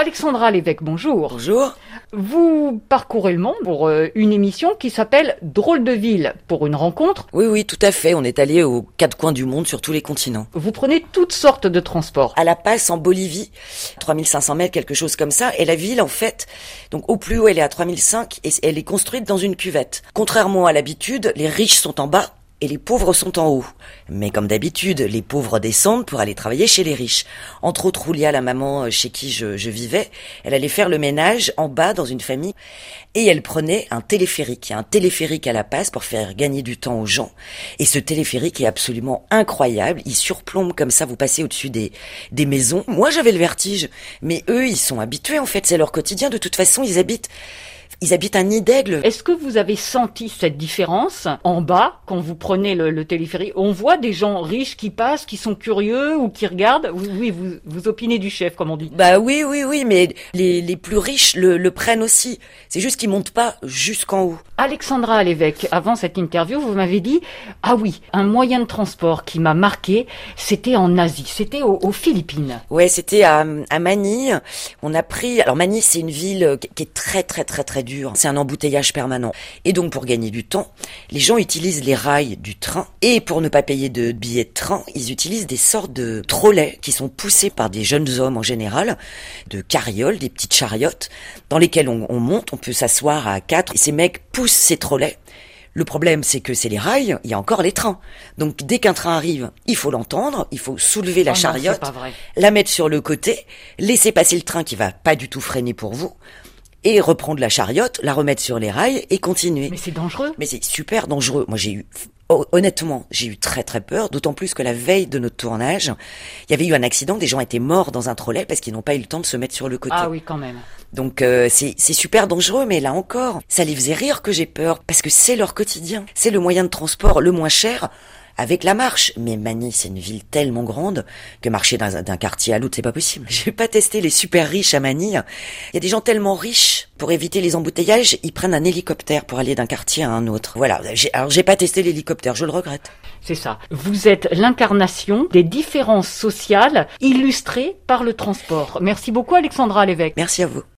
Alexandra Lévesque, bonjour. Bonjour. Vous parcourez le monde pour euh, une émission qui s'appelle Drôle de ville pour une rencontre. Oui, oui, tout à fait. On est allé aux quatre coins du monde sur tous les continents. Vous prenez toutes sortes de transports. À La Paz, en Bolivie, 3500 mètres, quelque chose comme ça. Et la ville, en fait, donc au plus haut, elle est à 3005 et elle est construite dans une cuvette. Contrairement à l'habitude, les riches sont en bas et les pauvres sont en haut. Mais comme d'habitude, les pauvres descendent pour aller travailler chez les riches. Entre autres, Roulia, la maman euh, chez qui je, vivais, elle allait faire le ménage en bas dans une famille et elle prenait un téléphérique. Un téléphérique à la passe pour faire gagner du temps aux gens. Et ce téléphérique est absolument incroyable. Il surplombe comme ça, vous passez au-dessus des, des maisons. Moi, j'avais le vertige. Mais eux, ils sont habitués en fait, c'est leur quotidien. De toute façon, ils habitent ils habitent un nid d'aigle. Est-ce que vous avez senti cette différence en bas quand vous prenez le, téléphérique? On voit des gens riches qui passent, qui sont curieux ou qui regardent. Oui, vous, vous opinez du chef, comme on dit. Bah oui, oui, oui, mais les, les plus riches le, le prennent aussi. C'est juste qu'ils montent pas jusqu'en haut. Alexandra l'évêque, avant cette interview, vous m'avez dit ah oui, un moyen de transport qui m'a marqué, c'était en Asie, c'était aux, Philippines. Ouais, c'était à, à Manille. On a pris. Alors Manille, c'est une ville qui est très très très très c'est un embouteillage permanent. Et donc pour gagner du temps, les gens utilisent les rails du train et pour ne pas payer de billets de train, ils utilisent des sortes de trolleys qui sont poussés par des jeunes hommes en général, de carrioles, des petites chariotes, dans lesquelles on, on monte, on peut s'asseoir à quatre et ces mecs poussent ces trolleys. Le problème, c'est que c'est les rails, il y a encore les trains. Donc dès qu'un train arrive, il faut l'entendre, il faut soulever la oh chariote, la mettre sur le côté, laisser passer le train qui va pas du tout freiner pour vous et reprendre la chariote, la remettre sur les rails et continuer. Mais c'est dangereux. Mais c'est super dangereux. Moi, j'ai eu honnêtement, j'ai eu très très peur, d'autant plus que la veille de notre tournage, il y avait eu un accident, des gens étaient morts dans un trolley parce qu'ils n'ont pas eu le temps de se mettre sur le côté. Ah oui, quand même. Donc euh, c'est super dangereux, mais là encore, ça les faisait rire que j'ai peur, parce que c'est leur quotidien, c'est le moyen de transport le moins cher avec la marche. Mais Manille, c'est une ville tellement grande que marcher d'un quartier à l'autre, c'est pas possible. J'ai pas testé les super riches à Manille. Il y a des gens tellement riches pour éviter les embouteillages, ils prennent un hélicoptère pour aller d'un quartier à un autre. Voilà. Alors j'ai pas testé l'hélicoptère, je le regrette. C'est ça. Vous êtes l'incarnation des différences sociales illustrées par le transport. Merci beaucoup Alexandra Lévesque. Merci à vous.